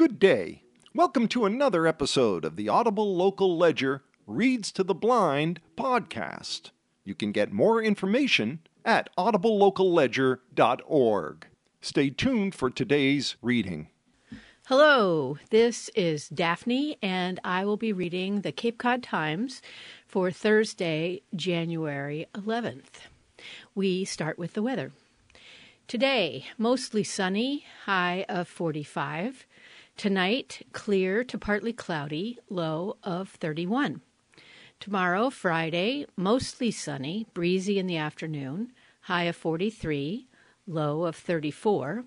Good day. Welcome to another episode of the Audible Local Ledger Reads to the Blind podcast. You can get more information at audiblelocalledger.org. Stay tuned for today's reading. Hello, this is Daphne, and I will be reading the Cape Cod Times for Thursday, January 11th. We start with the weather. Today, mostly sunny, high of 45. Tonight, clear to partly cloudy, low of 31. Tomorrow, Friday, mostly sunny, breezy in the afternoon, high of 43, low of 34.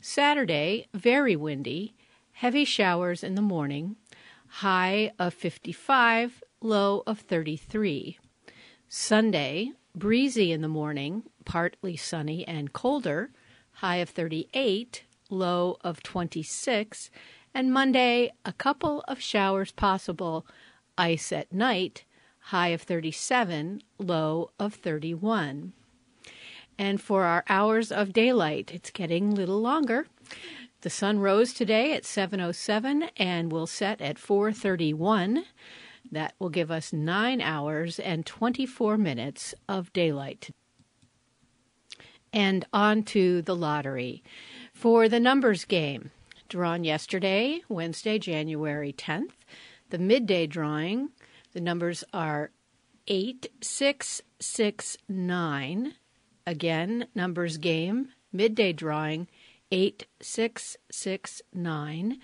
Saturday, very windy, heavy showers in the morning, high of 55, low of 33. Sunday, breezy in the morning, partly sunny and colder, high of 38, low of 26, and Monday, a couple of showers possible, ice at night, high of 37, low of 31. And for our hours of daylight, it's getting a little longer. The sun rose today at 7:07 and will set at 4:31. That will give us 9 hours and 24 minutes of daylight. And on to the lottery. For the numbers game, drawn yesterday, Wednesday, January 10th, the midday drawing, the numbers are 8669. Again, numbers game, midday drawing 8669.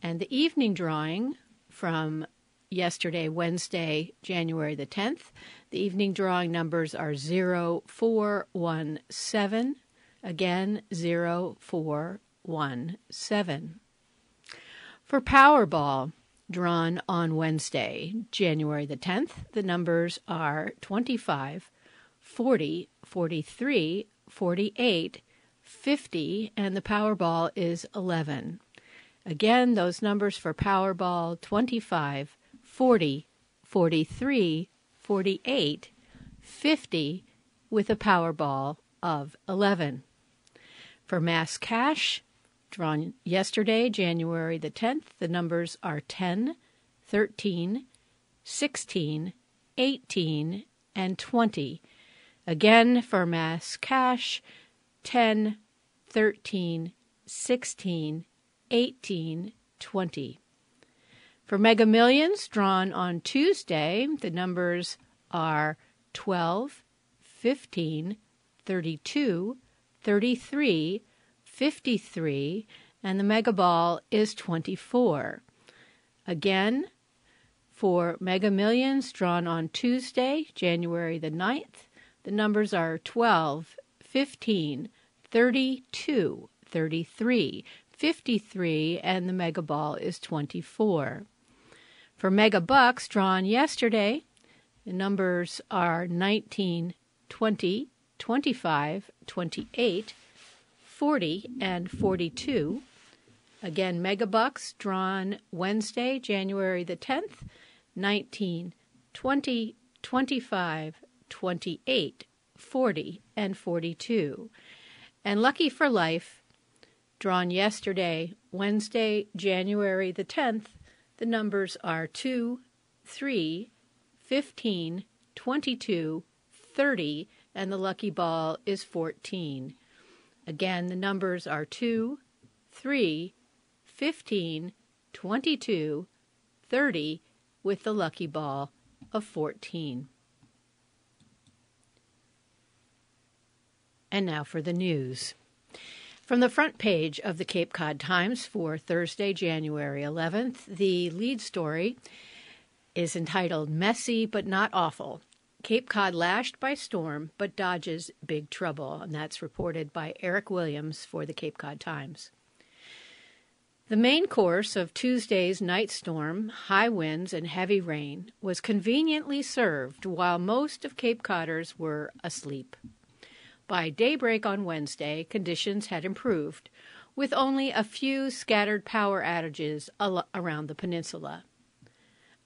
And the evening drawing from yesterday, Wednesday, January the 10th, the evening drawing numbers are 0417. Again, 0417. For Powerball, drawn on Wednesday, January the 10th, the numbers are 25, 40, 43, 48, 50, and the Powerball is 11. Again, those numbers for Powerball 25, 40, 43, 48, 50, with a Powerball of 11. For Mass Cash, drawn yesterday, January the 10th, the numbers are 10, 13, 16, 18, and 20. Again, for Mass Cash, 10, 13, 16, 18, 20. For Mega Millions, drawn on Tuesday, the numbers are 12, 15, 32, 33, 53, and the Mega Ball is 24. Again, for Mega Millions, drawn on Tuesday, January the 9th, the numbers are 12, 15, 32, 33, 53, and the Mega Ball is 24. For Mega Bucks drawn yesterday, the numbers are 19, 20, 25, 28, 40, and 42. Again, Mega Bucks drawn Wednesday, January the 10th, 19, 20, 25, 28, 40, and 42. And Lucky for Life drawn yesterday, Wednesday, January the 10th, the numbers are 2, 3, 15, 22, 30, and the lucky ball is 14. Again, the numbers are 2, 3, 15, 22, 30, with the lucky ball of 14. And now for the news. From the front page of the Cape Cod Times for Thursday, January 11th, the lead story is entitled Messy but Not Awful. Cape Cod lashed by storm but dodges big trouble, and that's reported by Eric Williams for the Cape Cod Times. The main course of Tuesday's night storm, high winds, and heavy rain was conveniently served while most of Cape Codders were asleep. By daybreak on Wednesday, conditions had improved, with only a few scattered power outages around the peninsula.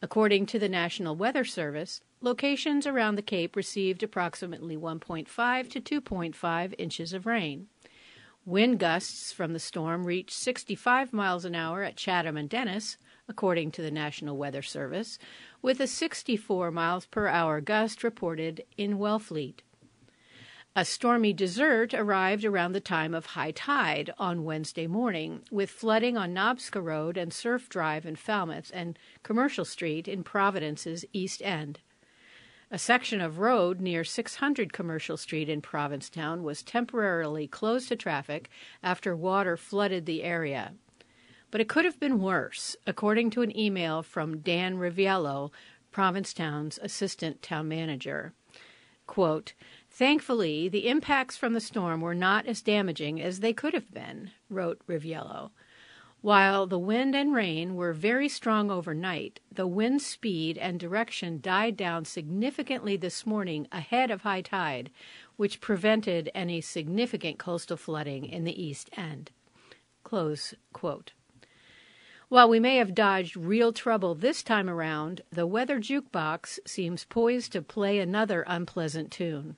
According to the National Weather Service, locations around the Cape received approximately 1.5 to 2.5 inches of rain. Wind gusts from the storm reached 65 miles an hour at Chatham and Dennis, according to the National Weather Service, with a 64 miles per hour gust reported in Wellfleet. A stormy desert arrived around the time of high tide on Wednesday morning, with flooding on Nobska Road and Surf Drive in Falmouth and Commercial Street in Provincetown's East End. A section of road near 600 Commercial Street in Provincetown was temporarily closed to traffic after water flooded the area. But it could have been worse, according to an email from Dan Riviello, Provincetown's assistant town manager. Quote, Thankfully, the impacts from the storm were not as damaging as they could have been, wrote Riviello. While the wind and rain were very strong overnight, the wind speed and direction died down significantly this morning ahead of high tide, which prevented any significant coastal flooding in the East End. Close quote. While we may have dodged real trouble this time around, the weather jukebox seems poised to play another unpleasant tune.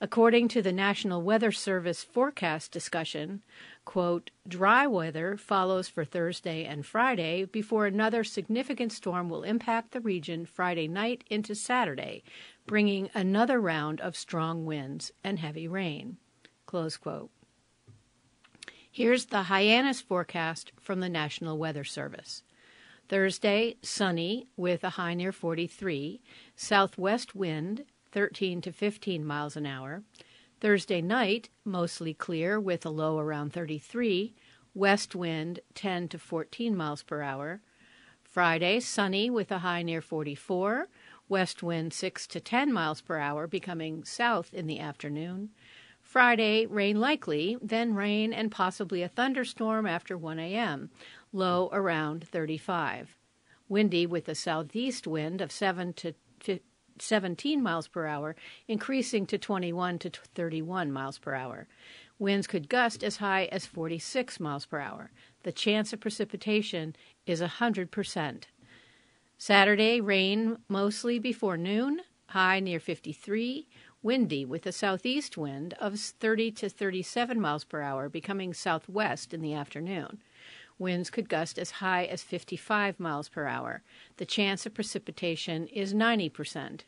According to the National Weather Service forecast discussion, quote, dry weather follows for Thursday and Friday before another significant storm will impact the region Friday night into Saturday, bringing another round of strong winds and heavy rain. Close quote. Here's the Hyannis forecast from the National Weather Service. Thursday, sunny with a high near 43, southwest wind 13 to 15 miles an hour. Thursday night, mostly clear with a low around 33, west wind 10 to 14 miles per hour. Friday, sunny with a high near 44, west wind 6 to 10 miles per hour, becoming south in the afternoon. Friday, rain likely, then rain and possibly a thunderstorm after 1 a.m., low around 35. Windy with a southeast wind of 7 to 17 miles per hour, increasing to 21 to 31 miles per hour. Winds could gust as high as 46 miles per hour. The chance of precipitation is 100%. Saturday, rain mostly before noon, high near 53, windy with a southeast wind of 30 to 37 miles per hour, becoming southwest in the afternoon. Winds could gust as high as 55 miles per hour. The chance of precipitation is 90%.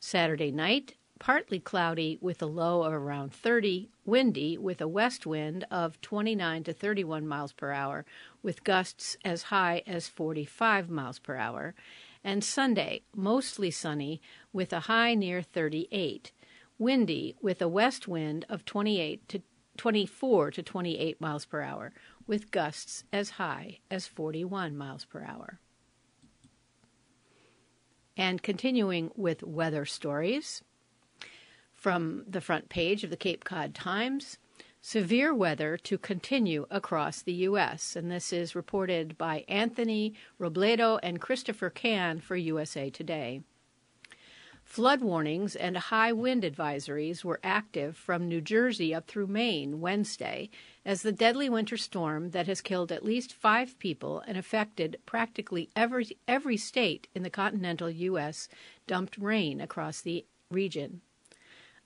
Saturday night, partly cloudy with a low of around 30, windy with a west wind of 29 to 31 miles per hour, with gusts as high as 45 miles per hour. And Sunday, mostly sunny with a high near 38, windy with a west wind of 28 to 24 to 28 miles per hour, with gusts as high as 41 miles per hour. And continuing with weather stories from the front page of the Cape Cod Times severe weather to continue across the U.S. And this is reported by Anthony Robledo and Christopher Cann for USA Today. Flood warnings and high wind advisories were active from New Jersey up through Maine Wednesday as the deadly winter storm that has killed at least five people and affected practically every, every state in the continental U.S. dumped rain across the region.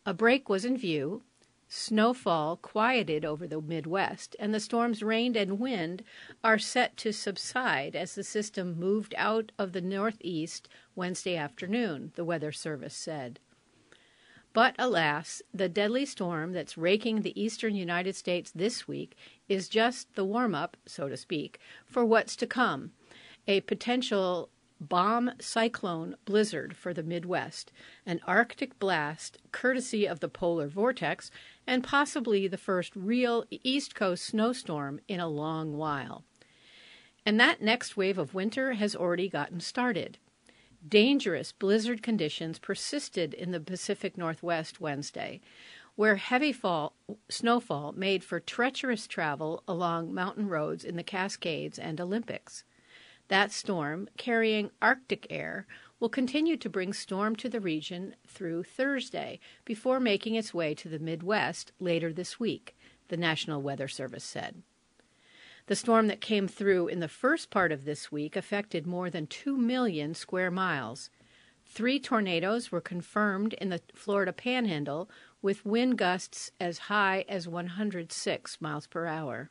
A break was in view Snowfall quieted over the Midwest, and the storm's rain and wind are set to subside as the system moved out of the Northeast Wednesday afternoon, the Weather Service said. But alas, the deadly storm that's raking the eastern United States this week is just the warm up, so to speak, for what's to come a potential bomb cyclone blizzard for the Midwest, an Arctic blast courtesy of the polar vortex, and possibly the first real East Coast snowstorm in a long while. And that next wave of winter has already gotten started. Dangerous blizzard conditions persisted in the Pacific Northwest Wednesday, where heavy fall, snowfall made for treacherous travel along mountain roads in the Cascades and Olympics. That storm, carrying Arctic air, will continue to bring storm to the region through Thursday before making its way to the Midwest later this week, the National Weather Service said. The storm that came through in the first part of this week affected more than 2 million square miles. Three tornadoes were confirmed in the Florida panhandle, with wind gusts as high as 106 miles per hour.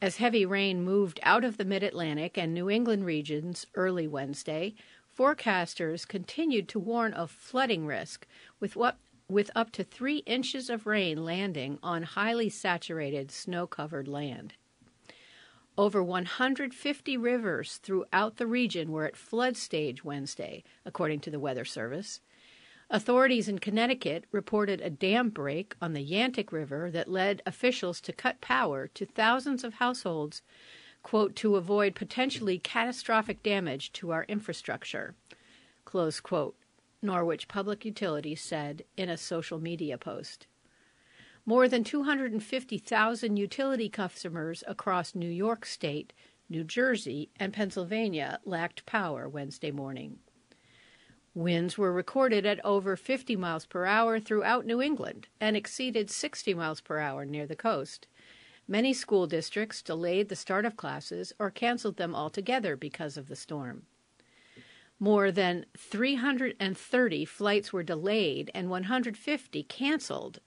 As heavy rain moved out of the mid Atlantic and New England regions early Wednesday, forecasters continued to warn of flooding risk with what with up to three inches of rain landing on highly saturated snow covered land. Over 150 rivers throughout the region were at flood stage Wednesday, according to the Weather Service. Authorities in Connecticut reported a dam break on the Yantic River that led officials to cut power to thousands of households, quote, to avoid potentially catastrophic damage to our infrastructure, close quote. Norwich Public Utilities said in a social media post. More than 250,000 utility customers across New York State, New Jersey, and Pennsylvania lacked power Wednesday morning. Winds were recorded at over 50 miles per hour throughout New England and exceeded 60 miles per hour near the coast. Many school districts delayed the start of classes or canceled them altogether because of the storm. More than 330 flights were delayed and 150 canceled.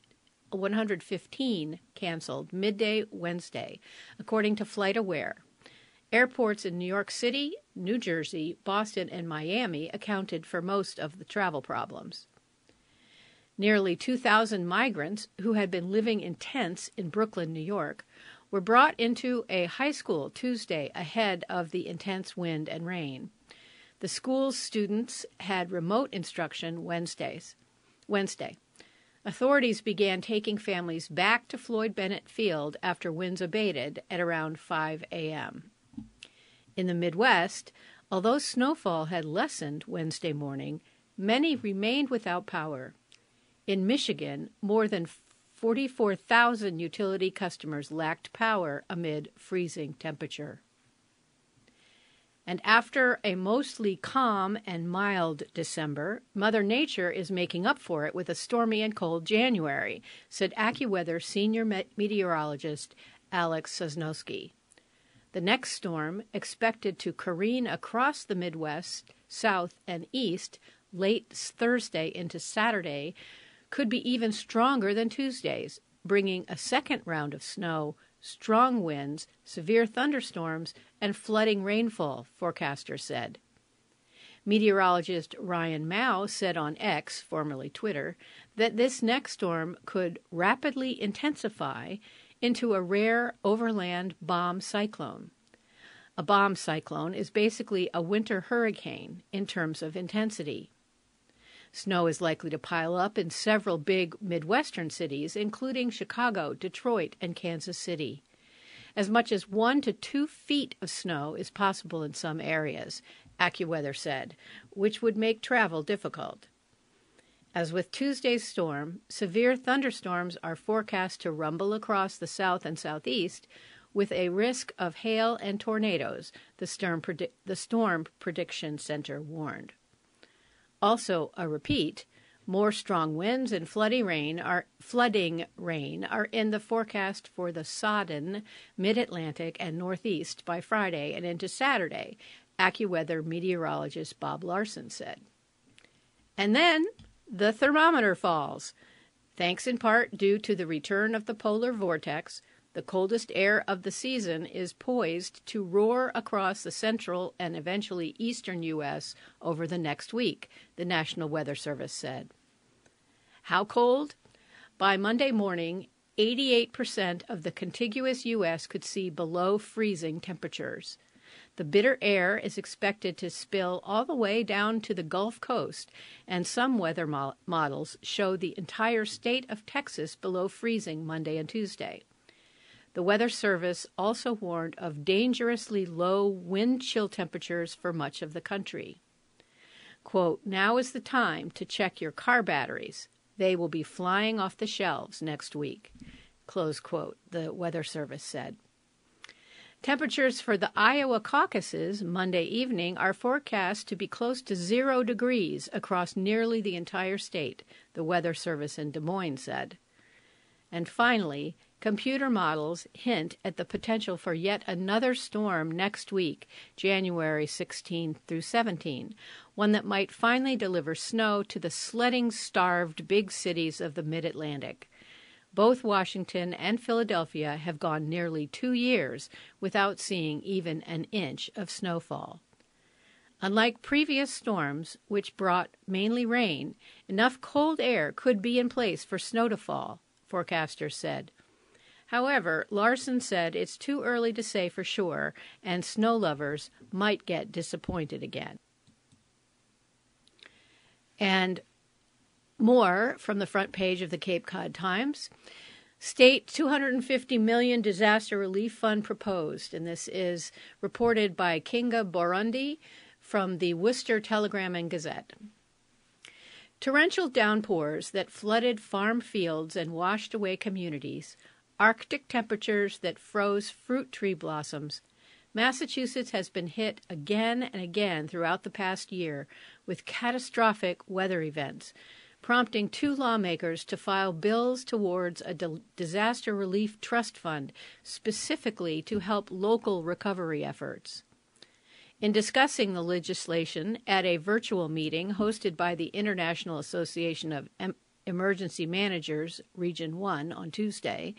115 canceled midday Wednesday, according to FlightAware. Airports in New York City, New Jersey, Boston, and Miami accounted for most of the travel problems. Nearly 2,000 migrants who had been living in tents in Brooklyn, New York, were brought into a high school Tuesday ahead of the intense wind and rain. The school's students had remote instruction Wednesdays. Wednesday. Authorities began taking families back to Floyd Bennett Field after winds abated at around 5 a.m. In the Midwest, although snowfall had lessened Wednesday morning, many remained without power. In Michigan, more than 44,000 utility customers lacked power amid freezing temperature. And after a mostly calm and mild December, Mother Nature is making up for it with a stormy and cold January, said AccuWeather senior meteorologist Alex Sosnowski. The next storm, expected to careen across the Midwest, South, and East late Thursday into Saturday, could be even stronger than Tuesday's, bringing a second round of snow strong winds, severe thunderstorms, and flooding rainfall, forecasters said. Meteorologist Ryan Maue said on X, formerly Twitter, that this next storm could rapidly intensify into a rare overland bomb cyclone. A bomb cyclone is basically a winter hurricane in terms of intensity. Snow is likely to pile up in several big Midwestern cities, including Chicago, Detroit, and Kansas City. As much as one to two feet of snow is possible in some areas, AccuWeather said, which would make travel difficult. As with Tuesday's storm, severe thunderstorms are forecast to rumble across the south and southeast, with a risk of hail and tornadoes, the storm, predi- the storm Prediction Center warned. Also, a repeat, more strong winds and flooding rain are flooding rain are in the forecast for the sodden mid-Atlantic and Northeast by Friday and into Saturday, AccuWeather meteorologist Bob Larson said. And then the thermometer falls, thanks in part due to the return of the polar vortex, the coldest air of the season is poised to roar across the central and eventually eastern U.S. over the next week, the National Weather Service said. How cold? By Monday morning, 88% of the contiguous U.S. could see below freezing temperatures. The bitter air is expected to spill all the way down to the Gulf Coast, and some weather mo- models show the entire state of Texas below freezing Monday and Tuesday. The Weather Service also warned of dangerously low wind chill temperatures for much of the country. Quote, now is the time to check your car batteries. They will be flying off the shelves next week. Close quote, the Weather Service said. Temperatures for the Iowa caucuses Monday evening are forecast to be close to zero degrees across nearly the entire state, the Weather Service in Des Moines said. And finally, computer models hint at the potential for yet another storm next week, January 16 through 17, one that might finally deliver snow to the sledding starved big cities of the mid Atlantic. Both Washington and Philadelphia have gone nearly two years without seeing even an inch of snowfall. Unlike previous storms, which brought mainly rain, enough cold air could be in place for snow to fall, forecasters said. However, Larson said it's too early to say for sure, and snow lovers might get disappointed again. And more from the front page of the Cape Cod Times. State 250 million disaster relief fund proposed, and this is reported by Kinga Borondy from the Worcester Telegram and Gazette. Torrential downpours that flooded farm fields and washed away communities, Arctic temperatures that froze fruit tree blossoms, Massachusetts has been hit again and again throughout the past year with catastrophic weather events prompting two lawmakers to file bills towards a disaster relief trust fund specifically to help local recovery efforts. In discussing the legislation at a virtual meeting hosted by the International Association of em- Emergency Managers, Region 1, on Tuesday,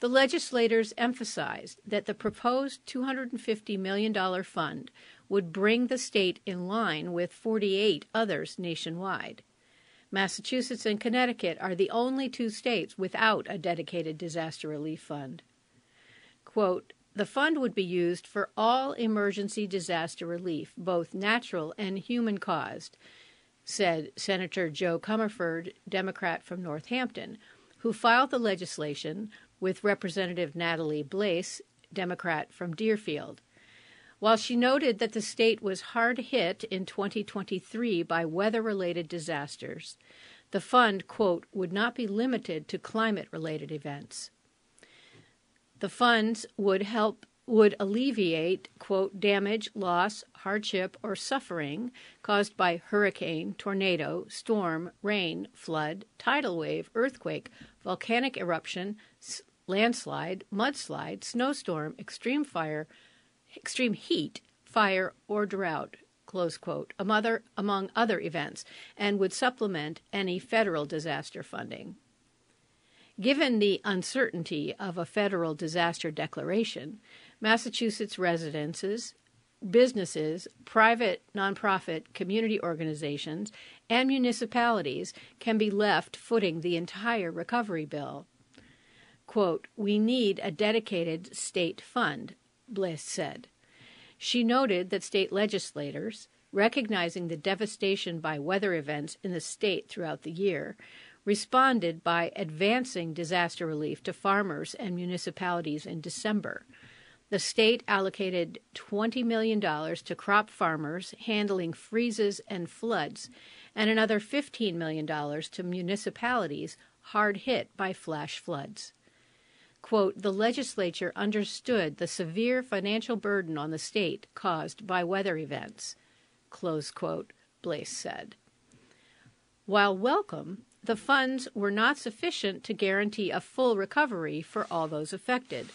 the legislators emphasized that the proposed $250 million fund would bring the state in line with 48 others nationwide. Massachusetts and Connecticut are the only two states without a dedicated disaster relief fund. Quote, the fund would be used for all emergency disaster relief, both natural and human caused, said Senator Jo Comerford, Democrat from Northampton, who filed the legislation with Representative Natalie Blais, Democrat from Deerfield. While she noted that the state was hard hit in 2023 by weather related disasters, the fund, quote, would not be limited to climate related events. The funds would help would alleviate, quote, damage, loss, hardship, or suffering caused by hurricane, tornado, storm, rain, flood, tidal wave, earthquake, volcanic eruption, landslide, mudslide, snowstorm, extreme fire, extreme heat, fire, or drought, quote, among other events, and would supplement any federal disaster funding. Given the uncertainty of a federal disaster declaration, Massachusetts residences, businesses, private nonprofit community organizations, and municipalities can be left footing the entire recovery bill. Quote, We need a dedicated state fund, Blais said. She noted that state legislators, recognizing the devastation by weather events in the state throughout the year, responded by advancing disaster relief to farmers and municipalities in December. The state allocated $20 million to crop farmers handling freezes and floods, and another $15 million to municipalities hard hit by flash floods quote, the legislature understood the severe financial burden on the state caused by weather events, close quote, Blais said. While welcome, the funds were not sufficient to guarantee a full recovery for all those affected.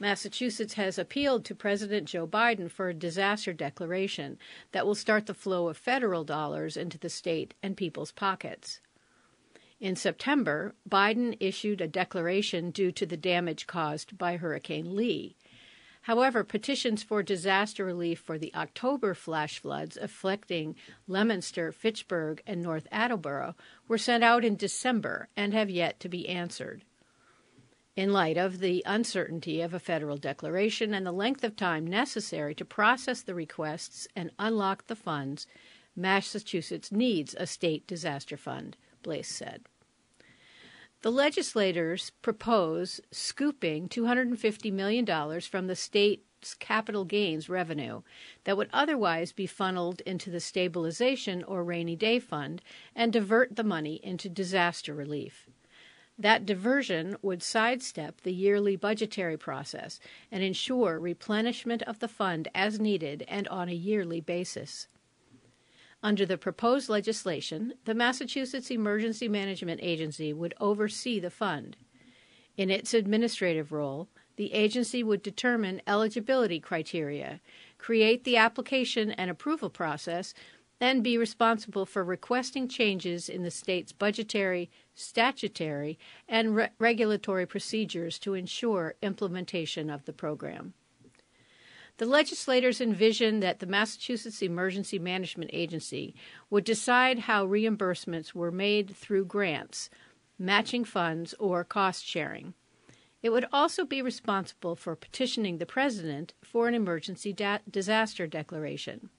Massachusetts has appealed to President Joe Biden for a disaster declaration that will start the flow of federal dollars into the state and people's pockets. In September, Biden issued a declaration due to the damage caused by Hurricane Lee. However, petitions for disaster relief for the October flash floods afflicting Leominster, Fitchburg, and North Attleboro were sent out in December and have yet to be answered. In light of the uncertainty of a federal declaration and the length of time necessary to process the requests and unlock the funds, Massachusetts needs a state disaster fund. Blais said. The legislators propose scooping $250 million from the state's capital gains revenue that would otherwise be funneled into the stabilization or rainy day fund and divert the money into disaster relief. That diversion would sidestep the yearly budgetary process and ensure replenishment of the fund as needed and on a yearly basis. Under the proposed legislation, the Massachusetts Emergency Management Agency would oversee the fund. In its administrative role, the agency would determine eligibility criteria, create the application and approval process, and be responsible for requesting changes in the state's budgetary, statutory, and re- regulatory procedures to ensure implementation of the program. The legislators envisioned that the Massachusetts Emergency Management Agency would decide how reimbursements were made through grants, matching funds, or cost sharing. It would also be responsible for petitioning the President for an emergency da- disaster declaration.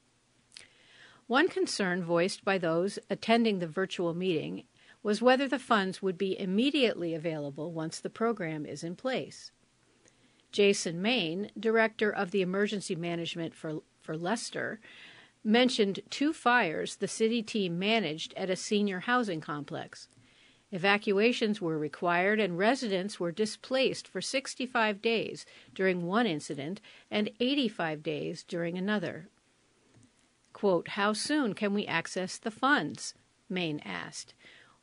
One concern voiced by those attending the virtual meeting was whether the funds would be immediately available once the program is in place. Jason Main, director of the emergency management for, for Leicester, mentioned two fires the city team managed at a senior housing complex. Evacuations were required and residents were displaced for 65 days during one incident and 85 days during another. Quote, How soon can we access the funds? Main asked,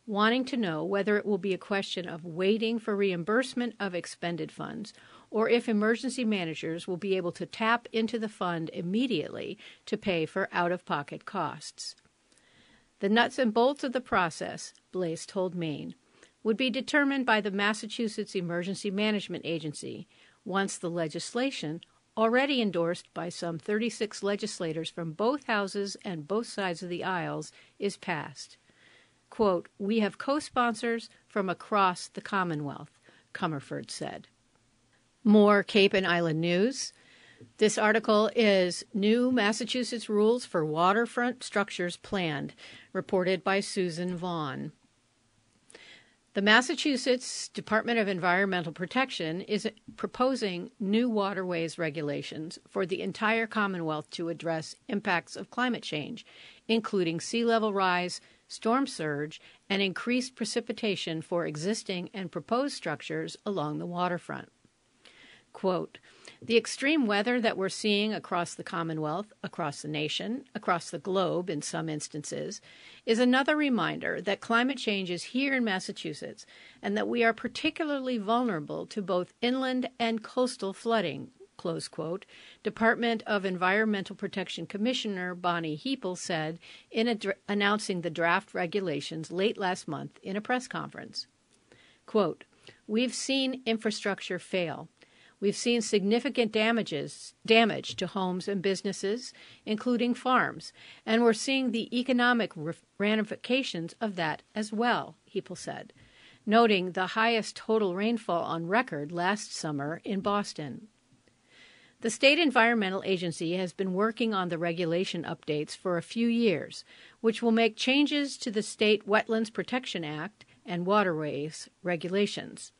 wanting to know whether it will be a question of waiting for reimbursement of expended funds or if emergency managers will be able to tap into the fund immediately to pay for out of pocket costs. The nuts and bolts of the process, Blais told Maine, would be determined by the Massachusetts Emergency Management Agency once the legislation, already endorsed by some 36 legislators from both houses and both sides of the aisles, is passed. Quote, We have co sponsors from across the Commonwealth, Comerford said. More Cape and Island news. This article is New Massachusetts Rules for Waterfront Structures Planned, reported by Susan Vaughn. The Massachusetts Department of Environmental Protection is proposing new waterways regulations for the entire Commonwealth to address impacts of climate change, including sea level rise, storm surge, and increased precipitation for existing and proposed structures along the waterfront. Quote, the extreme weather that we're seeing across the Commonwealth, across the nation, across the globe in some instances, is another reminder that climate change is here in Massachusetts and that we are particularly vulnerable to both inland and coastal flooding. Close quote, Department of Environmental Protection Commissioner Bonnie Heiple said in announcing the draft regulations late last month in a press conference. Quote, We've seen infrastructure fail. We've seen significant damages, damage to homes and businesses, including farms, and we're seeing the economic ramifications of that as well, Heiple said, noting the highest total rainfall on record last summer in Boston. The State Environmental Agency has been working on the regulation updates for a few years, which will make changes to the State Wetlands Protection Act and waterways regulations.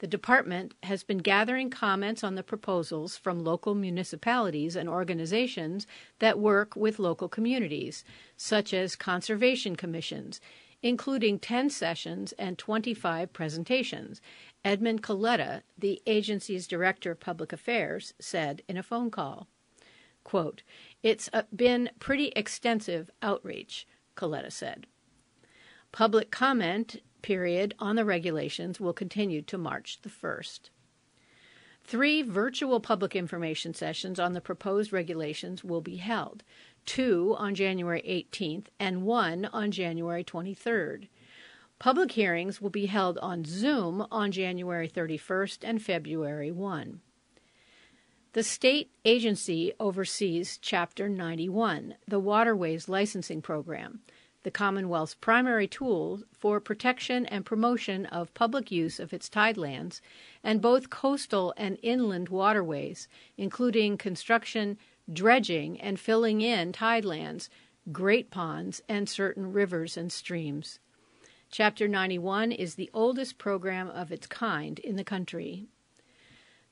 The department has been gathering comments on the proposals from local municipalities and organizations that work with local communities, such as conservation commissions, including 10 sessions and 25 presentations. Edmund Coletta, the agency's director of public affairs, said in a phone call. Quote, It's uh, been pretty extensive outreach, Coletta said. Public comment period on the regulations will continue to March the 1st. Three virtual public information sessions on the proposed regulations will be held two on January 18th and one on January 23rd. Public hearings will be held on Zoom on January 31st and February 1. The state agency oversees Chapter 91, the Waterways Licensing Program the Commonwealth's primary tool for protection and promotion of public use of its tidelands and both coastal and inland waterways, including construction, dredging, and filling in tidelands, great ponds, and certain rivers and streams. Chapter 91 is the oldest program of its kind in the country.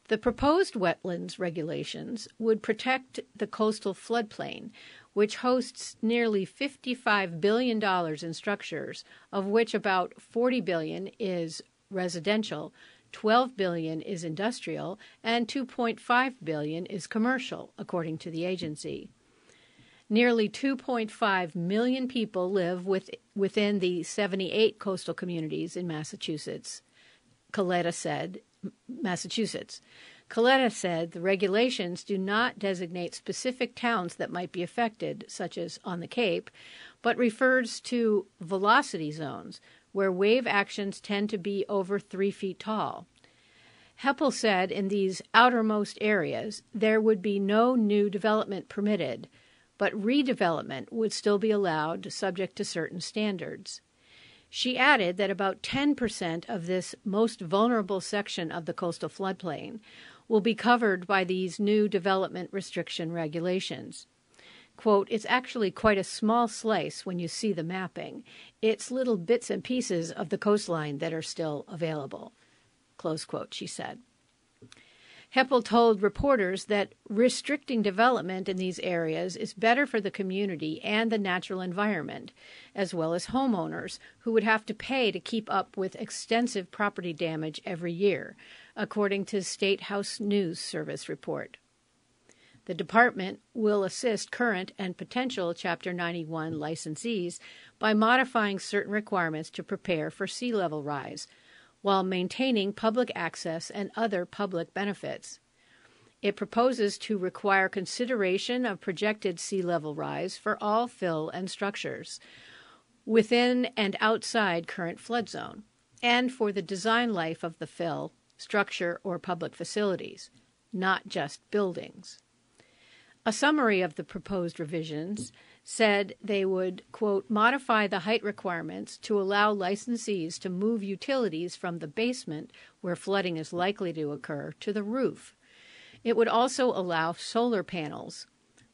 The proposed wetlands regulations would protect the coastal floodplain, which hosts nearly $55 billion in structures, of which about 40 billion is residential, 12 billion is industrial, and 2.5 billion is commercial, according to the agency. Nearly 2.5 million people live with, within the 78 coastal communities in Massachusetts. Coletta said, Massachusetts. Coletta said the regulations do not designate specific towns that might be affected, such as on the Cape, but refers to velocity zones where wave actions tend to be over three feet tall. Heiple said in these outermost areas there would be no new development permitted, but redevelopment would still be allowed subject to certain standards. She added that about 10% of this most vulnerable section of the coastal floodplain will be covered by these new development restriction regulations. Quote, it's actually quite a small slice when you see the mapping. It's little bits and pieces of the coastline that are still available. Close quote, she said. Heiple told reporters that restricting development in these areas is better for the community and the natural environment, as well as homeowners who would have to pay to keep up with extensive property damage every year, according to State House News Service report. The department will assist current and potential Chapter 91 licensees by modifying certain requirements to prepare for sea level rise while maintaining public access and other public benefits. It proposes to require consideration of projected sea level rise for all fill and structures within and outside current flood zone, and for the design life of the fill, structure, or public facilities, not just buildings. A summary of the proposed revisions said they would, quote, modify the height requirements to allow licensees to move utilities from the basement, where flooding is likely to occur, to the roof. It would also allow solar panels.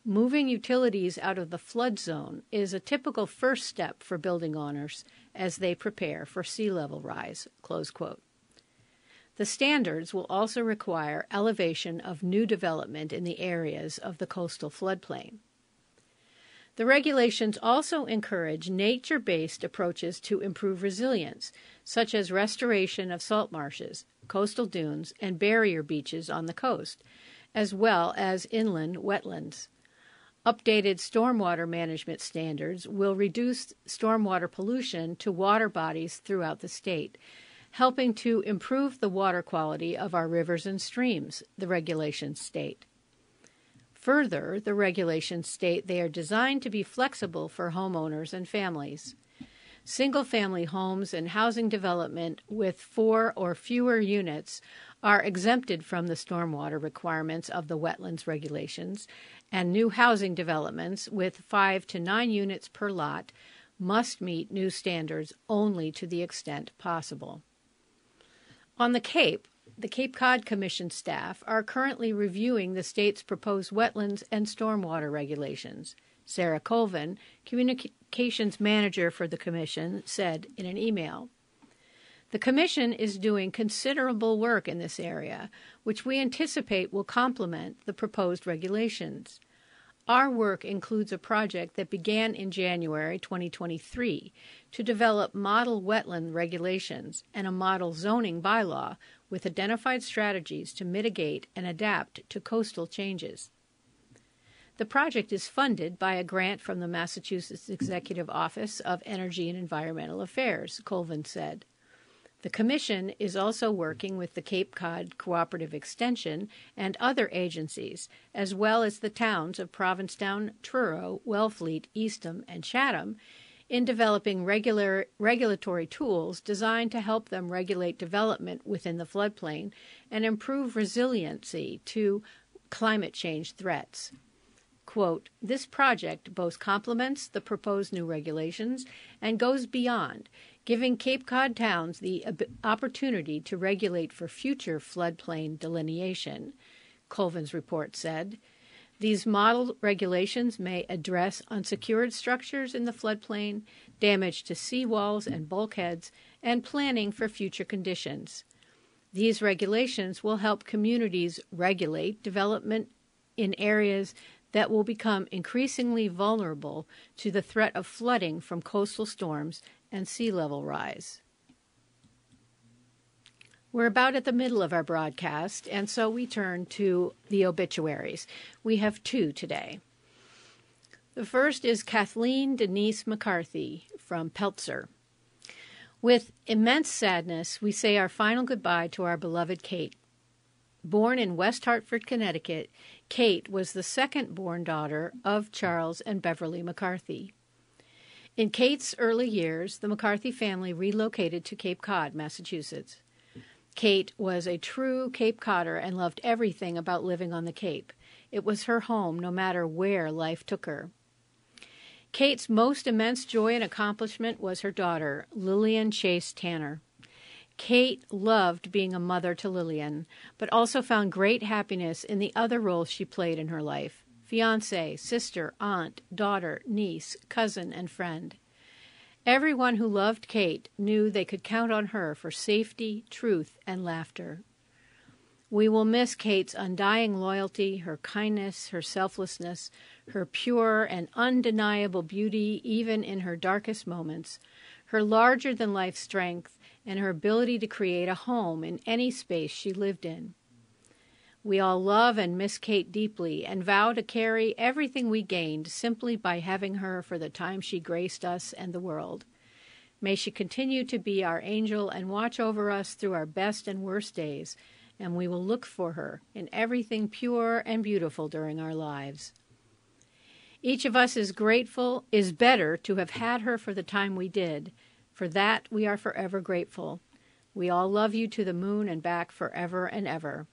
Moving utilities out of the flood zone is a typical first step for building owners as they prepare for sea level rise. Close quote. The standards will also require elevation of new development in the areas of the coastal floodplain. The regulations also encourage nature based approaches to improve resilience, such as restoration of salt marshes, coastal dunes, and barrier beaches on the coast, as well as inland wetlands. Updated stormwater management standards will reduce stormwater pollution to water bodies throughout the state, helping to improve the water quality of our rivers and streams, the regulations state. Further, the regulations state they are designed to be flexible for homeowners and families. Single family homes and housing development with four or fewer units are exempted from the stormwater requirements of the wetlands regulations, and new housing developments with five to nine units per lot must meet new standards only to the extent possible. On the Cape, the Cape Cod Commission staff are currently reviewing the state's proposed wetlands and stormwater regulations. Sarah Colvin, communications manager for the Commission, said in an email. The Commission is doing considerable work in this area, which we anticipate will complement the proposed regulations. Our work includes a project that began in January 2023 to develop model wetland regulations and a model zoning bylaw with identified strategies to mitigate and adapt to coastal changes. The project is funded by a grant from the Massachusetts Executive Office of Energy and Environmental Affairs, Colvin said. The Commission is also working with the Cape Cod Cooperative Extension and other agencies, as well as the towns of Provincetown, Truro, Wellfleet, Eastham, and Chatham, in developing regular, regulatory tools designed to help them regulate development within the floodplain and improve resiliency to climate change threats. Quote, this project both complements the proposed new regulations and goes beyond, giving Cape Cod towns the opportunity to regulate for future floodplain delineation, Colvin's report said. These model regulations may address unsecured structures in the floodplain, damage to seawalls and bulkheads, and planning for future conditions. These regulations will help communities regulate development in areas that will become increasingly vulnerable to the threat of flooding from coastal storms and sea level rise. We're about at the middle of our broadcast, and so we turn to the obituaries. We have two today. The first is Kathleen Denise McCarthy from Peltzer. With immense sadness, we say our final goodbye to our beloved Kate. Born in West Hartford, Connecticut, Kate was the second born daughter of Charles and Beverly McCarthy. In Kate's early years, the McCarthy family relocated to Cape Cod, Massachusetts. Kate was a true Cape Codder and loved everything about living on the Cape. It was her home no matter where life took her. Kate's most immense joy and accomplishment was her daughter, Lillian Chase Tanner. Kate loved being a mother to Lillian, but also found great happiness in the other roles she played in her life fiance, sister, aunt, daughter, niece, cousin, and friend. Everyone who loved Kate knew they could count on her for safety, truth, and laughter. We will miss Kate's undying loyalty, her kindness, her selflessness, her pure and undeniable beauty, even in her darkest moments, her larger than life strength, and her ability to create a home in any space she lived in. We all love and miss Kate deeply and vow to carry everything we gained simply by having her for the time she graced us and the world. May she continue to be our angel and watch over us through our best and worst days, and we will look for her in everything pure and beautiful during our lives. Each of us is grateful, is better to have had her for the time we did. For that we are forever grateful. We all love you to the moon and back forever and ever.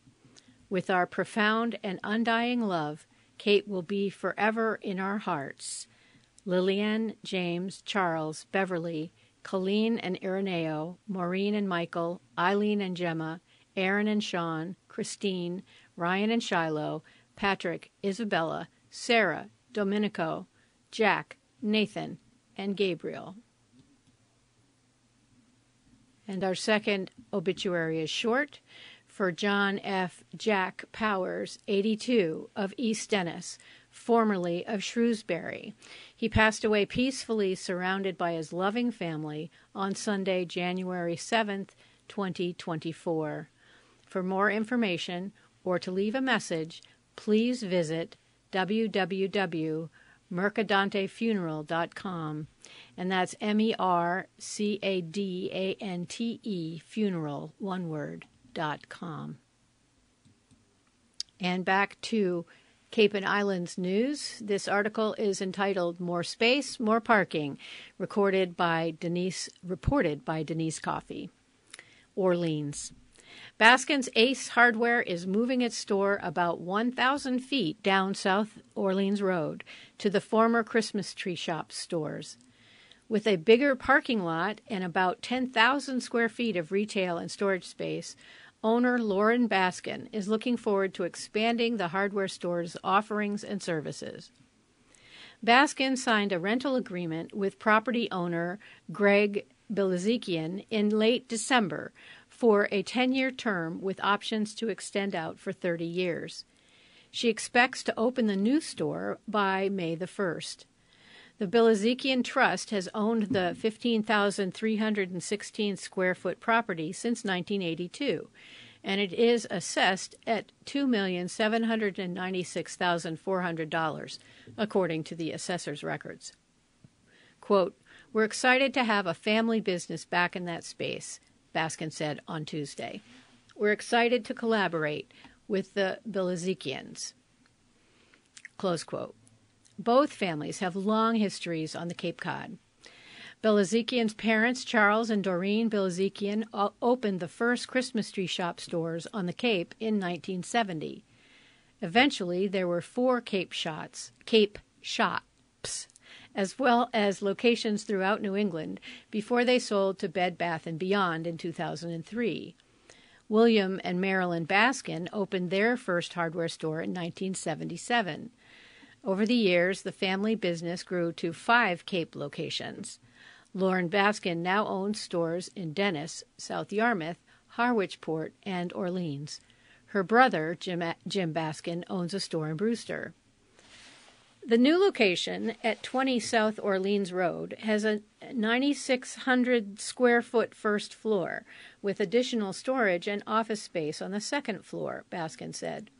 With our profound and undying love, Kate will be forever in our hearts. Lillian, James, Charles, Beverly, Colleen and Ireneo, Maureen and Michael, Eileen and Gemma, Aaron and Sean, Christine, Ryan and Shiloh, Patrick, Isabella, Sarah, Domenico, Jack, Nathan, and Gabriel. And our second obituary is short for John F. Jack Powers, 82, of East Dennis, formerly of Shrewsbury. He passed away peacefully, surrounded by his loving family, on Sunday, January 7th, 2024. For more information or to leave a message, please visit www.mercadantefuneral.com. And that's M E R C A D A N T E funeral, one word, dot com. And back to Cape and Islands news. This article is entitled More Space, More Parking, recorded by Denise, reported by Denise Coffey. Orleans. Baskin's Ace Hardware is moving its store about 1,000 feet down South Orleans Road to the former Christmas Tree Shop stores. With a bigger parking lot and about 10,000 square feet of retail and storage space, owner Lauren Baskin is looking forward to expanding the hardware store's offerings and services. Baskin signed a rental agreement with property owner Greg Bilezikian in late December for a 10 year term with options to extend out for 30 years. She expects to open the new store by May the 1st. The Bilezikian Trust has owned the 15,316 square foot property since 1982, and it is assessed at $2,796,400, according to the assessor's records. Quote, We're excited to have a family business back in that space. Baskin said on Tuesday. We're excited to collaborate with the Bilezikians. Close quote. Both families have long histories on the Cape Cod. Bilezikian's parents, Charles and Doreen Bilezikian, opened the first Christmas tree shop stores on the Cape in 1970. Eventually, there were four Cape shots, Cape shops as well as locations throughout New England before they sold to Bed Bath & Beyond in 2003. William and Marilyn Baskin opened their first hardware store in 1977. Over the years, the family business grew to five Cape locations. Lauren Baskin now owns stores in Dennis, South Yarmouth, Harwichport, and Orleans. Her brother, Jim, Jim Baskin, owns a store in Brewster. The new location at 20 South Orleans Road has a 9,600 square foot first floor with additional storage and office space on the second floor, Baskin said.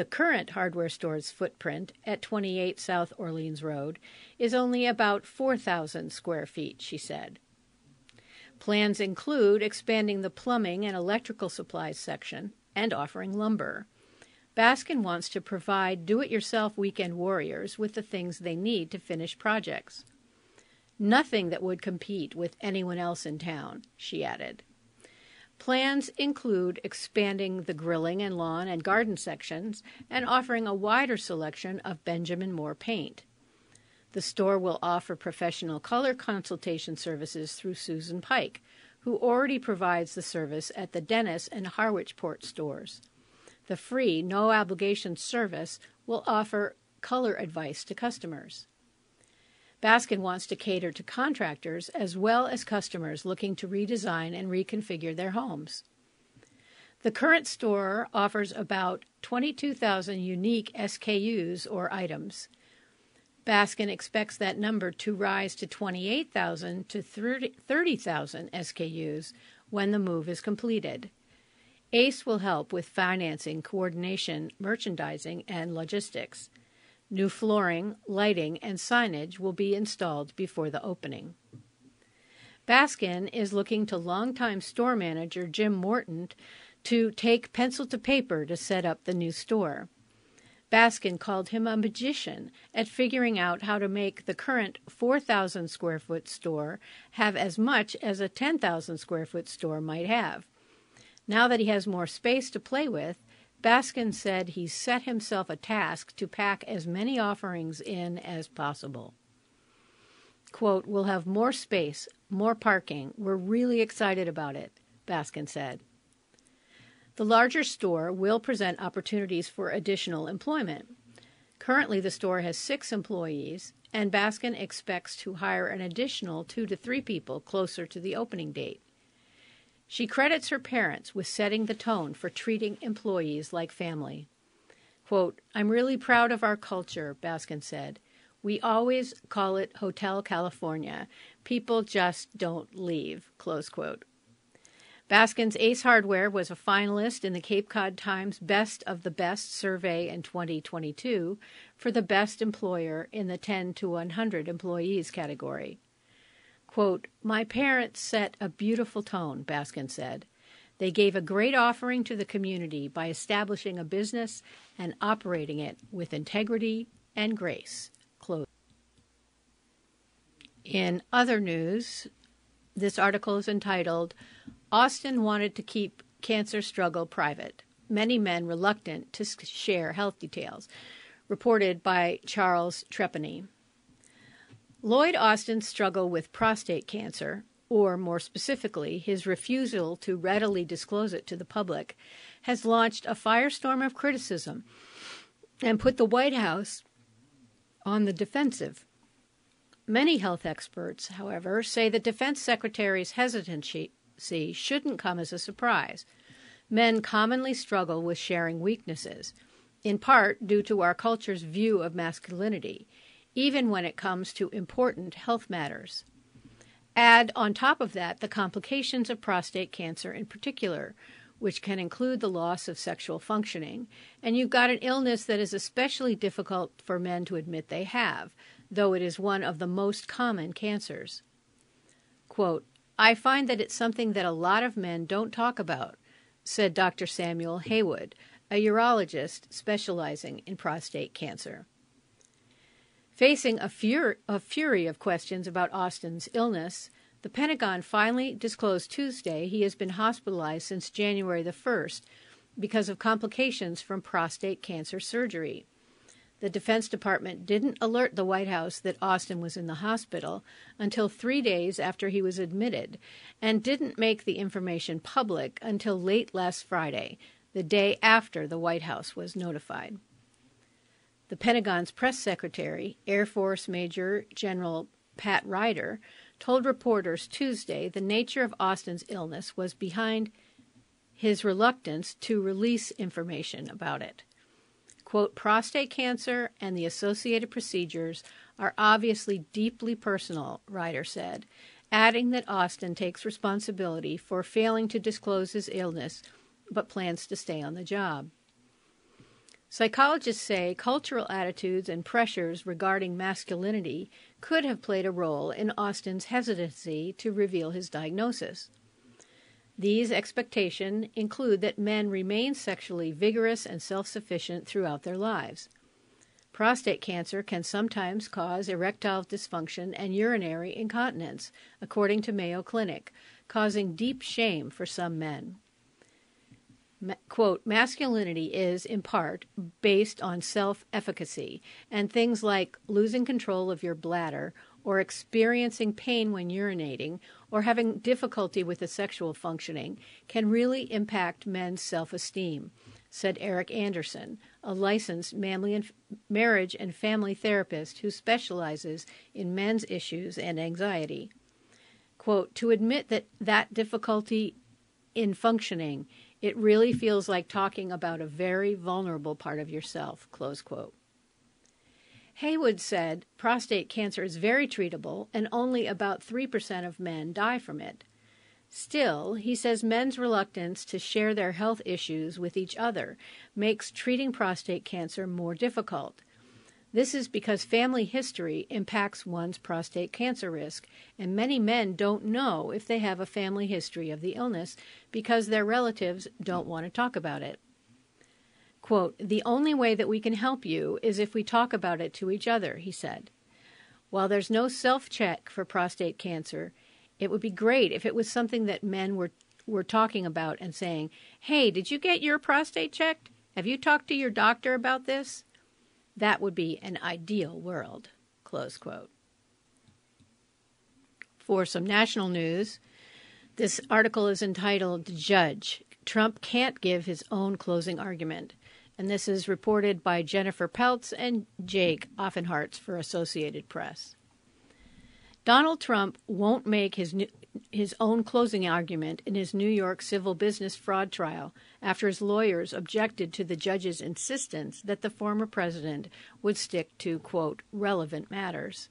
The current hardware store's footprint at 28 South Orleans Road is only about 4,000 square feet, she said. Plans include expanding the plumbing and electrical supplies section and offering lumber. Baskin wants to provide do it yourself weekend warriors with the things they need to finish projects. Nothing that would compete with anyone else in town, she added. Plans include expanding the grilling and lawn and garden sections and offering a wider selection of Benjamin Moore paint. The store will offer professional color consultation services through Susan Pike, who already provides the service at the Dennis and Harwichport stores. The free, no obligation service will offer color advice to customers. Baskin wants to cater to contractors as well as customers looking to redesign and reconfigure their homes. The current store offers about 22,000 unique SKUs or items. Baskin expects that number to rise to 28,000 to 30,000 SKUs when the move is completed. ACE will help with financing, coordination, merchandising, and logistics. New flooring, lighting, and signage will be installed before the opening. Baskin is looking to longtime store manager Jim Morton to take pencil to paper to set up the new store. Baskin called him a magician at figuring out how to make the current 4,000 square foot store have as much as a 10,000 square foot store might have. Now that he has more space to play with, Baskin said he set himself a task to pack as many offerings in as possible. Quote, We'll have more space, more parking. We're really excited about it, Baskin said. The larger store will present opportunities for additional employment. Currently, the store has six employees, and Baskin expects to hire an additional two to three people closer to the opening date. She credits her parents with setting the tone for treating employees like family. Quote, I'm really proud of our culture, Baskin said. We always call it Hotel California. People just don't leave. Close quote. Baskin's Ace Hardware was a finalist in the Cape Cod Times Best of the Best survey in 2022 for the best employer in the 10 to 100 employees category. Quote, My parents set a beautiful tone, Baskin said. They gave a great offering to the community by establishing a business and operating it with integrity and grace. Close. In other news, this article is entitled Austin Wanted to Keep Cancer Struggle Private. Many men reluctant to share health details. Reported by Charles Trepany. Lloyd Austin's struggle with prostate cancer, or more specifically, his refusal to readily disclose it to the public, has launched a firestorm of criticism and put the White House on the defensive. Many health experts, however, say the defense secretary's hesitancy shouldn't come as a surprise. Men commonly struggle with sharing weaknesses, in part due to our culture's view of masculinity even when it comes to important health matters. Add on top of that the complications of prostate cancer in particular, which can include the loss of sexual functioning, and you've got an illness that is especially difficult for men to admit they have, though it is one of the most common cancers. Quote, I find that it's something that a lot of men don't talk about, said Dr. Samuel Haywood, a urologist specializing in prostate cancer. Facing a, fur- a fury of questions about Austin's illness, the Pentagon finally disclosed Tuesday he has been hospitalized since January the 1st because of complications from prostate cancer surgery. The Defense Department didn't alert the White House that Austin was in the hospital until three days after he was admitted, and didn't make the information public until late last Friday, the day after the White House was notified. The Pentagon's press secretary, Air Force Major General Pat Ryder, told reporters Tuesday the nature of Austin's illness was behind his reluctance to release information about it. Quote, prostate cancer and the associated procedures are obviously deeply personal, Ryder said, adding that Austin takes responsibility for failing to disclose his illness but plans to stay on the job. Psychologists say cultural attitudes and pressures regarding masculinity could have played a role in Austin's hesitancy to reveal his diagnosis. These expectations include that men remain sexually vigorous and self sufficient throughout their lives. Prostate cancer can sometimes cause erectile dysfunction and urinary incontinence, according to Mayo Clinic, causing deep shame for some men quote, masculinity is, in part, based on self efficacy, and things like losing control of your bladder, or experiencing pain when urinating, or having difficulty with the sexual functioning can really impact men's self esteem, said Eric Anderson, a licensed marriage and family therapist who specializes in men's issues and anxiety. Quote, to admit that that difficulty in functioning it really feels like talking about a very vulnerable part of yourself. Close quote. Haywood said prostate cancer is very treatable and only about 3% of men die from it. Still, he says men's reluctance to share their health issues with each other makes treating prostate cancer more difficult. This is because family history impacts one's prostate cancer risk, and many men don't know if they have a family history of the illness because their relatives don't want to talk about it. Quote, The only way that we can help you is if we talk about it to each other, he said. While there's no self check for prostate cancer, it would be great if it was something that men were, were talking about and saying, Hey, did you get your prostate checked? Have you talked to your doctor about this? That would be an ideal world. Close quote. For some national news, this article is entitled Judge Trump Can't Give His Own Closing Argument. And this is reported by Jennifer Peltz and Jake Offenhartz for Associated Press. Donald Trump won't make his new, his own closing argument in his New York civil business fraud trial after his lawyers objected to the judge's insistence that the former president would stick to, quote, relevant matters.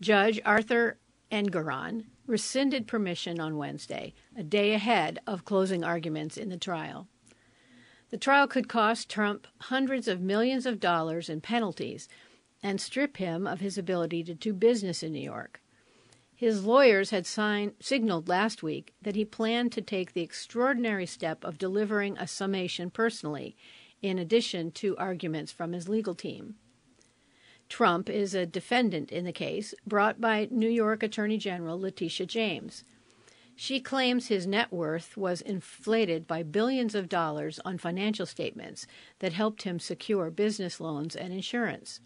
Judge Arthur Engoron rescinded permission on Wednesday, a day ahead of closing arguments in the trial. The trial could cost Trump hundreds of millions of dollars in penalties and strip him of his ability to do business in New York. His lawyers had signaled last week that he planned to take the extraordinary step of delivering a summation personally, in addition to arguments from his legal team. Trump is a defendant in the case brought by New York Attorney General Letitia James. She claims his net worth was inflated by billions of dollars on financial statements that helped him secure business loans and insurance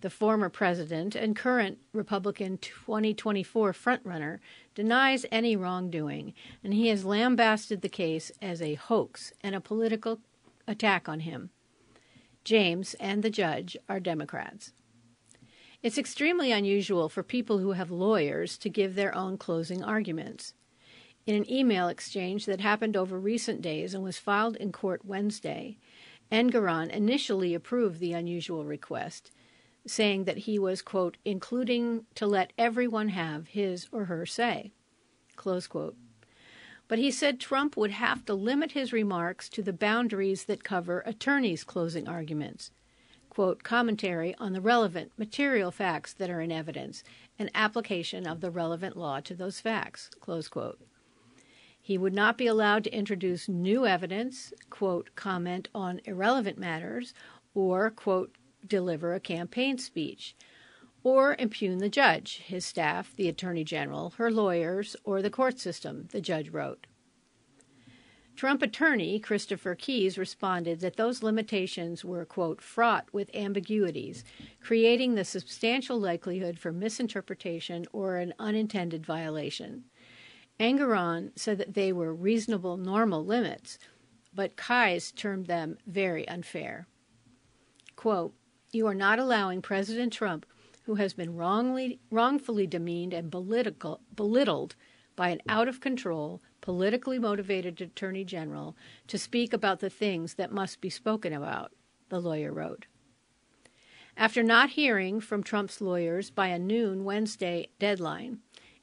the former president and current Republican 2024 frontrunner, denies any wrongdoing, and he has lambasted the case as a hoax and a political attack on him. James and the judge are Democrats. It's extremely unusual for people who have lawyers to give their own closing arguments. In an email exchange that happened over recent days and was filed in court Wednesday, Engoron initially approved the unusual request saying that he was, quote, including to let everyone have his or her say, close quote. But he said Trump would have to limit his remarks to the boundaries that cover attorneys' closing arguments. Quote, commentary on the relevant material facts that are in evidence and application of the relevant law to those facts, close quote. He would not be allowed to introduce new evidence, quote, comment on irrelevant matters, or, quote, deliver a campaign speech, or impugn the judge, his staff, the attorney general, her lawyers, or the court system, the judge wrote. Trump attorney Christopher Kise responded that those limitations were, quote, fraught with ambiguities, creating the substantial likelihood for misinterpretation or an unintended violation. Engoron said that they were reasonable normal limits, but Kise termed them very unfair. Quote, you are not allowing President Trump, who has been wrongly, wrongfully demeaned and belittled by an out of control, politically motivated attorney general, to speak about the things that must be spoken about, the lawyer wrote. After not hearing from Trump's lawyers by a noon Wednesday deadline,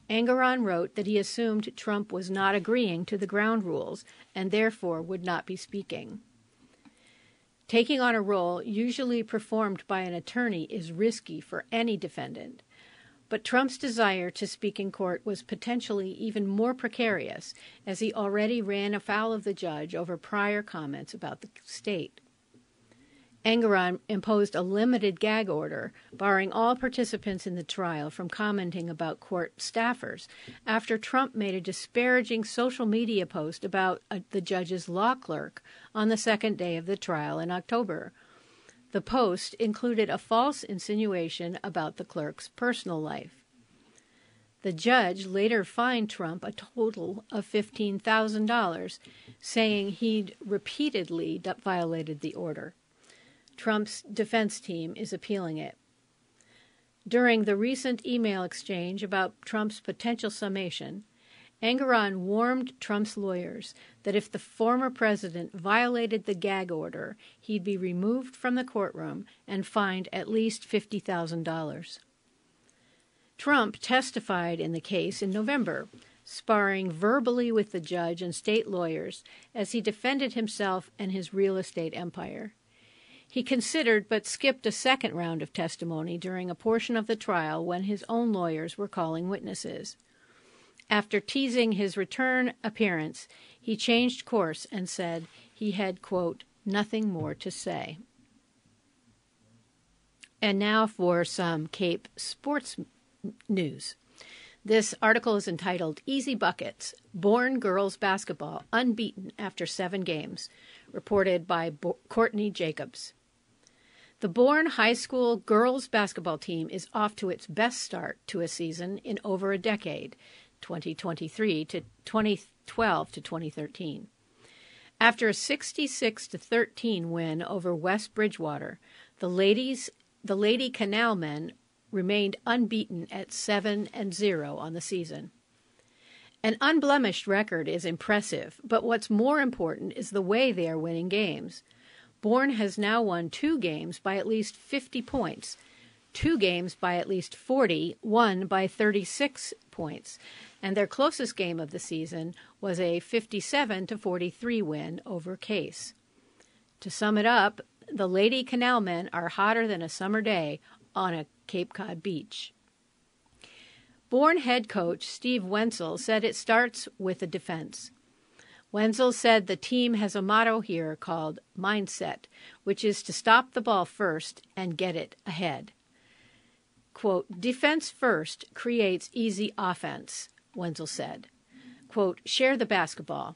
Engoron wrote that he assumed Trump was not agreeing to the ground rules and therefore would not be speaking. Taking on a role usually performed by an attorney is risky for any defendant. But Trump's desire to speak in court was potentially even more precarious, as he already ran afoul of the judge over prior comments about the state. Engoron imposed a limited gag order, barring all participants in the trial from commenting about court staffers, after Trump made a disparaging social media post about uh, the judge's law clerk on the second day of the trial in October. The post included a false insinuation about the clerk's personal life. The judge later fined Trump a total of $15,000, saying he'd repeatedly violated the order. Trump's defense team is appealing it. During the recent email exchange about Trump's potential summation, Engoron warned Trump's lawyers that if the former president violated the gag order, he'd be removed from the courtroom and fined at least $50,000. Trump testified in the case in November, sparring verbally with the judge and state lawyers as he defended himself and his real estate empire. He considered but skipped a second round of testimony during a portion of the trial when his own lawyers were calling witnesses. After teasing his return appearance, he changed course and said he had, quote, nothing more to say. And now for some Cape sports news. This article is entitled Easy Buckets Bourne Girls Basketball Unbeaten After Seven Games, reported by Bo- Courtney Jacobs. The Bourne High School girls basketball team is off to its best start to a season in over a decade, 2023 to 2012 to 2013. After a 66 to 13 win over West Bridgewater, the ladies the Lady Canalmen remained unbeaten at 7 and 0 on the season. An unblemished record is impressive, but what's more important is the way they are winning games. Bourne has now won two games by at least 50 points, two games by at least 40, one by 36 points, and their closest game of the season was a 57 to 43 win over Case. To sum it up, the Lady Canalmen are hotter than a summer day on a Cape Cod beach. Bourne head coach Steve Wenzel said it starts with a defense. Wenzel said the team has a motto here called mindset, which is to stop the ball first and get it ahead. Quote, defense first creates easy offense, Wenzel said. Quote, share the basketball.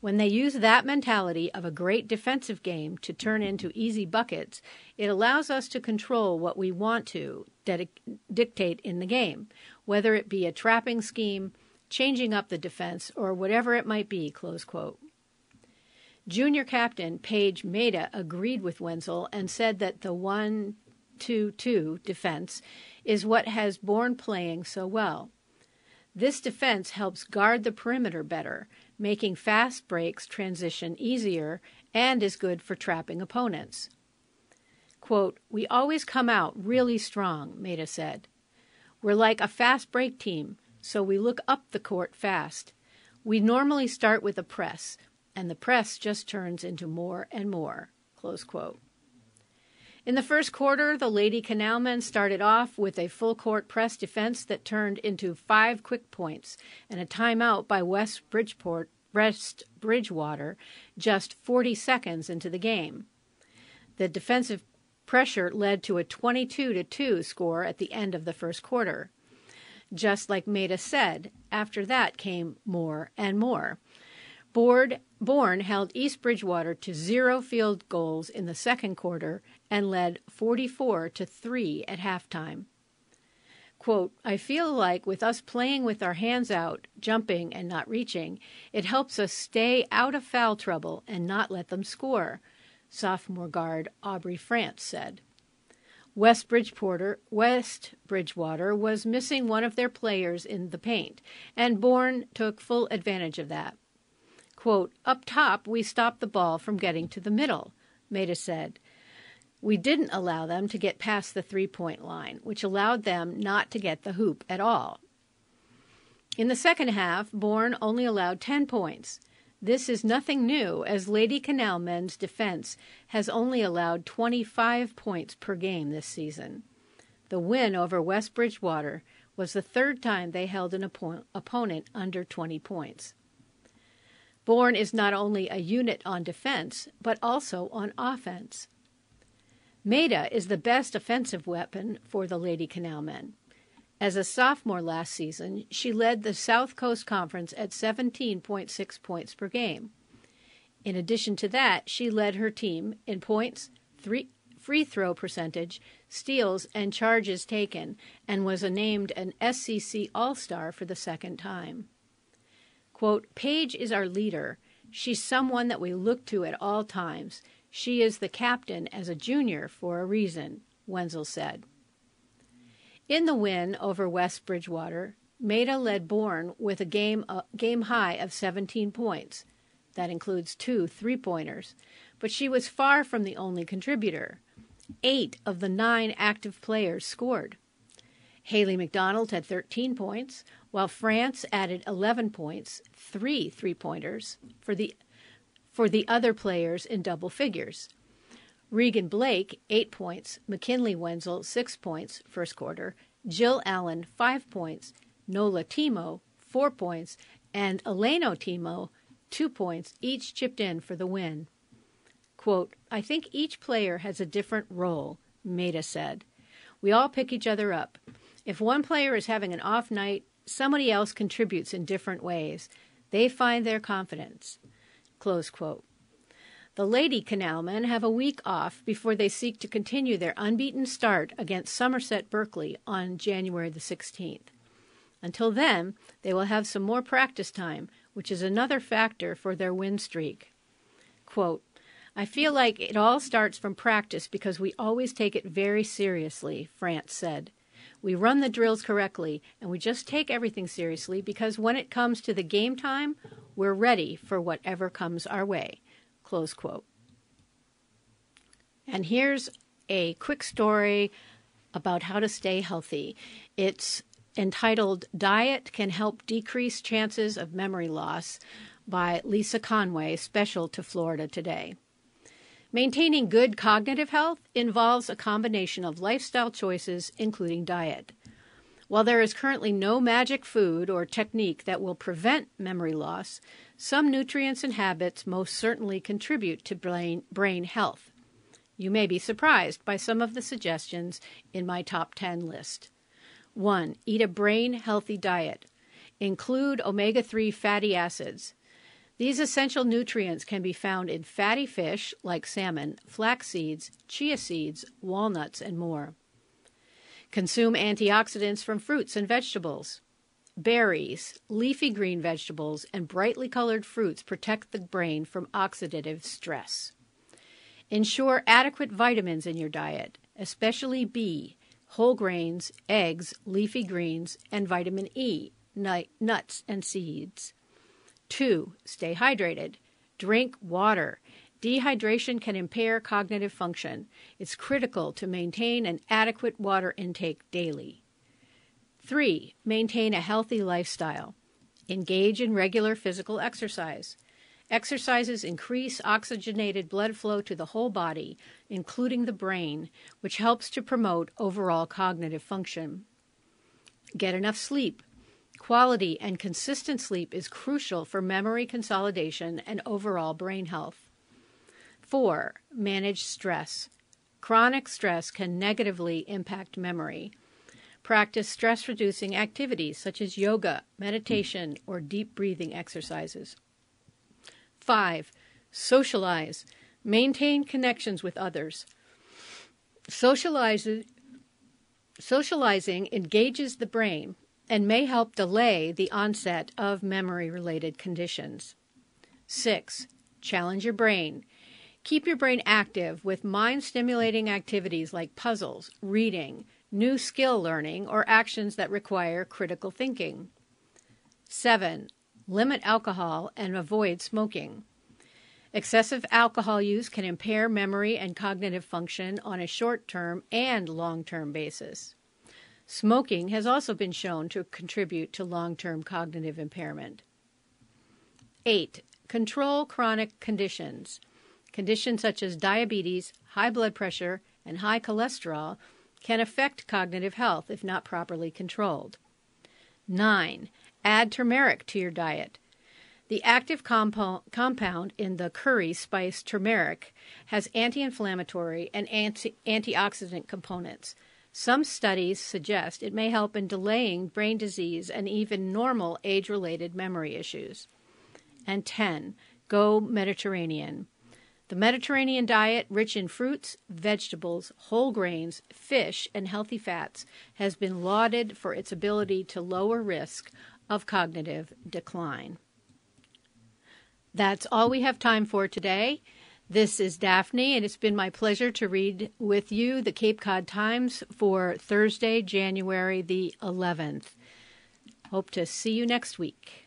When they use that mentality of a great defensive game to turn into easy buckets, it allows us to control what we want to dictate in the game, whether it be a trapping scheme, changing up the defense, or whatever it might be. Close quote. Junior captain Paige Maida agreed with Wenzel and said that the 1 2 2 defense is what has Bourne playing so well. This defense helps guard the perimeter better, making fast breaks transition easier and is good for trapping opponents. Quote, We always come out really strong, Maida said. We're like a fast break team, so we look up the court fast. We normally start with a press, and the press just turns into more and more. Close quote. In the first quarter, the Lady Canalmen started off with a full court press defense that turned into five quick points and a timeout by West Bridgeport West Bridgewater just 40 seconds into the game. The defensive pressure led to a 22 to 2 score at the end of the first quarter. Just like Maida said, after that came more and more. Board, Bourne held East Bridgewater to zero field goals in the second quarter and led 44 to 3 at halftime. Quote, I feel like with us playing with our hands out, jumping and not reaching, it helps us stay out of foul trouble and not let them score, sophomore guard Aubrey France said. West Bridgewater, West Bridgewater was missing one of their players in the paint, and Bourne took full advantage of that. Quote, Up top, we stopped the ball from getting to the middle, Maida said. We didn't allow them to get past the three point line, which allowed them not to get the hoop at all. In the second half, Bourne only allowed 10 points. This is nothing new, as Lady Canal men's defense has only allowed 25 points per game this season. The win over West Bridgewater was the third time they held an oppo- opponent under 20 points. Bourne is not only a unit on defense, but also on offense. Maida is the best offensive weapon for the Lady Canal men. As a sophomore last season, she led the South Coast Conference at 17.6 points per game. In addition to that, she led her team in points, three, free throw percentage, steals, and charges taken, and was named an SCC All Star for the second time. Quote, Paige is our leader. She's someone that we look to at all times. She is the captain as a junior for a reason, Wenzel said. In the win over West Bridgewater, Maida led Bourne with a game, uh, game high of 17 points. That includes two three pointers. But she was far from the only contributor. Eight of the nine active players scored. Haley McDonald had 13 points, while France added 11 points, three three pointers, for the, for the other players in double figures. Regan Blake, eight points. McKinley Wenzel, six points, first quarter. Jill Allen, five points. Nola Timo, four points. And Eleno Timo, two points, each chipped in for the win. Quote, I think each player has a different role, Maida said. We all pick each other up. If one player is having an off night, somebody else contributes in different ways. They find their confidence. Close quote. The Lady Canalmen have a week off before they seek to continue their unbeaten start against Somerset Berkeley on January the 16th. Until then, they will have some more practice time, which is another factor for their win streak. Quote, I feel like it all starts from practice because we always take it very seriously, France said. We run the drills correctly, and we just take everything seriously because when it comes to the game time, we're ready for whatever comes our way. Close quote. And here's a quick story about how to stay healthy. It's entitled Diet Can Help Decrease Chances of Memory Loss by Lisa Conway, special to Florida Today. Maintaining good cognitive health involves a combination of lifestyle choices, including diet. While there is currently no magic food or technique that will prevent memory loss, some nutrients and habits most certainly contribute to brain, brain health. You may be surprised by some of the suggestions in my top 10 list. 1. Eat a brain healthy diet. Include omega 3 fatty acids. These essential nutrients can be found in fatty fish like salmon, flax seeds, chia seeds, walnuts, and more. Consume antioxidants from fruits and vegetables. Berries, leafy green vegetables, and brightly colored fruits protect the brain from oxidative stress. Ensure adequate vitamins in your diet, especially B, whole grains, eggs, leafy greens, and vitamin E, nuts and seeds. 2. Stay hydrated. Drink water. Dehydration can impair cognitive function. It's critical to maintain an adequate water intake daily. Three, maintain a healthy lifestyle. Engage in regular physical exercise. Exercises increase oxygenated blood flow to the whole body, including the brain, which helps to promote overall cognitive function. Get enough sleep. Quality and consistent sleep is crucial for memory consolidation and overall brain health. 4. Manage stress. Chronic stress can negatively impact memory. Practice stress reducing activities such as yoga, meditation, or deep breathing exercises. 5. Socialize. Maintain connections with others. Socializing, socializing engages the brain and may help delay the onset of memory related conditions. 6. Challenge your brain. Keep your brain active with mind stimulating activities like puzzles, reading, new skill learning, or actions that require critical thinking. 7. Limit alcohol and avoid smoking. Excessive alcohol use can impair memory and cognitive function on a short term and long term basis. Smoking has also been shown to contribute to long term cognitive impairment. 8. control chronic conditions. Conditions such as diabetes, high blood pressure, and high cholesterol can affect cognitive health if not properly controlled. 9. Add turmeric to your diet. The active compo- compound in the curry spice turmeric has anti inflammatory and anti- antioxidant components. Some studies suggest it may help in delaying brain disease and even normal age related memory issues. And 10. Go Mediterranean. The Mediterranean diet, rich in fruits, vegetables, whole grains, fish, and healthy fats, has been lauded for its ability to lower risk of cognitive decline. That's all we have time for today. This is Daphne, and it's been my pleasure to read with you the Cape Cod Times for Thursday, January the 11th. Hope to see you next week.